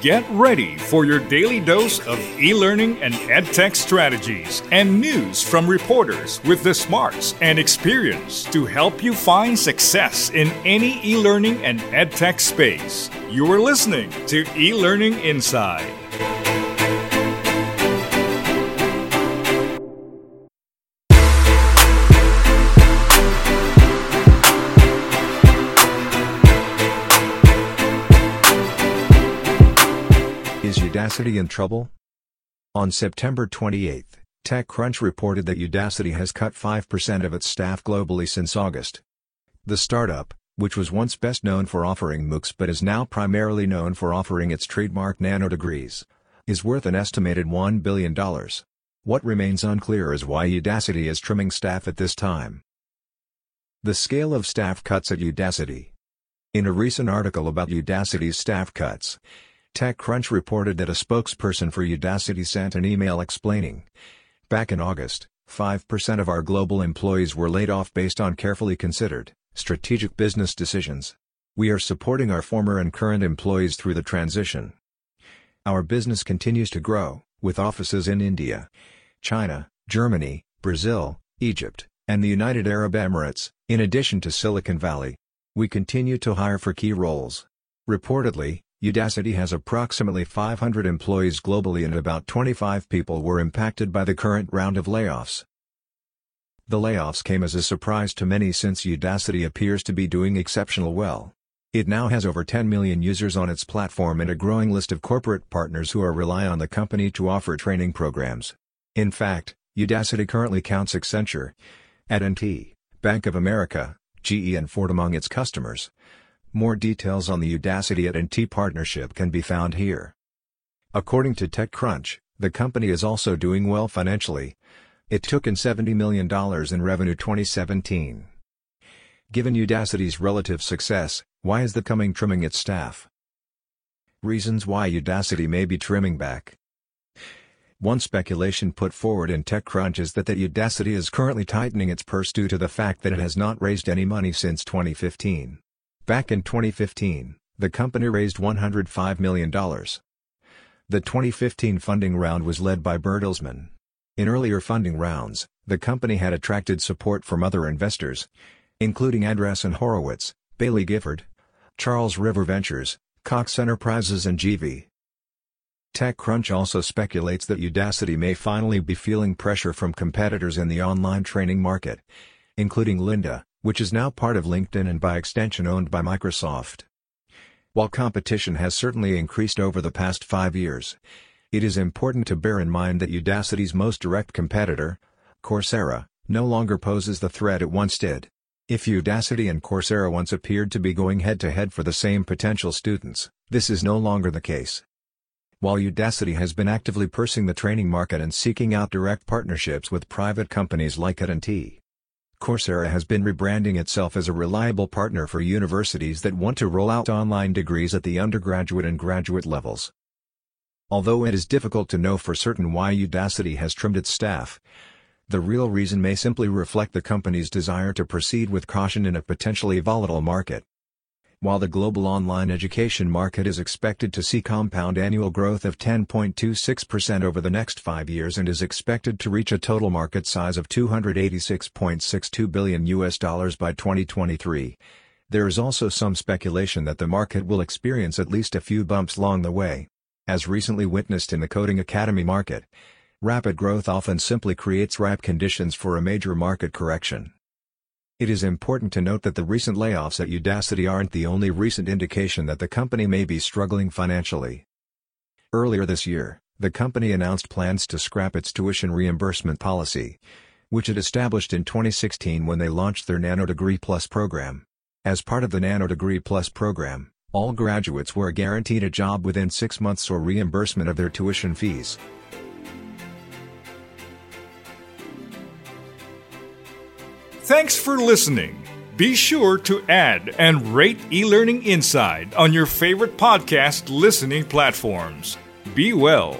Get ready for your daily dose of e learning and edtech strategies and news from reporters with the smarts and experience to help you find success in any e learning and edtech space. You are listening to E Learning Inside. Udacity in trouble? On September 28, TechCrunch reported that Udacity has cut 5% of its staff globally since August. The startup, which was once best known for offering MOOCs but is now primarily known for offering its trademark nanodegrees, is worth an estimated $1 billion. What remains unclear is why Udacity is trimming staff at this time. The scale of staff cuts at Udacity. In a recent article about Udacity's staff cuts, TechCrunch reported that a spokesperson for Udacity sent an email explaining. Back in August, 5% of our global employees were laid off based on carefully considered, strategic business decisions. We are supporting our former and current employees through the transition. Our business continues to grow, with offices in India, China, Germany, Brazil, Egypt, and the United Arab Emirates, in addition to Silicon Valley. We continue to hire for key roles. Reportedly, Udacity has approximately 500 employees globally and about 25 people were impacted by the current round of layoffs. The layoffs came as a surprise to many since Udacity appears to be doing exceptional well. It now has over 10 million users on its platform and a growing list of corporate partners who are rely on the company to offer training programs. In fact, Udacity currently counts Accenture, AT&T, Bank of America, GE and Ford among its customers. More details on the Udacity AT&T partnership can be found here. According to TechCrunch, the company is also doing well financially. It took in $70 million in revenue 2017. Given Udacity's relative success, why is the company trimming its staff? Reasons why Udacity may be trimming back. One speculation put forward in TechCrunch is that that Udacity is currently tightening its purse due to the fact that it has not raised any money since 2015. Back in 2015, the company raised $105 million. The 2015 funding round was led by Bertelsmann. In earlier funding rounds, the company had attracted support from other investors, including Andreessen Horowitz, Baillie Gifford, Charles River Ventures, Cox Enterprises and GV. TechCrunch also speculates that Udacity may finally be feeling pressure from competitors in the online training market, including Lynda, which is now part of LinkedIn and by extension owned by Microsoft. While competition has certainly increased over the past five years, it is important to bear in mind that Udacity's most direct competitor, Coursera, no longer poses the threat it once did. If Udacity and Coursera once appeared to be going head-to-head for the same potential students, this is no longer the case. While Udacity has been actively pursing the training market and seeking out direct partnerships with private companies like AT&T, Coursera has been rebranding itself as a reliable partner for universities that want to roll out online degrees at the undergraduate and graduate levels. Although it is difficult to know for certain why Udacity has trimmed its staff, the real reason may simply reflect the company's desire to proceed with caution in a potentially volatile market. While the global online education market is expected to see compound annual growth of 10.26% over the next five years and is expected to reach a total market size of 286.62 billion US dollars by 2023, there is also some speculation that the market will experience at least a few bumps along the way. As recently witnessed in the coding academy market, rapid growth often simply creates ripe conditions for a major market correction. It is important to note that the recent layoffs at Udacity aren't the only recent indication that the company may be struggling financially. Earlier this year, the company announced plans to scrap its tuition reimbursement policy, which it established in 2016 when they launched their Nano Degree Plus program. As part of the Nano Degree Plus program, all graduates were guaranteed a job within six months or reimbursement of their tuition fees. Thanks for listening. Be sure to add and rate eLearning Inside on your favorite podcast listening platforms. Be well.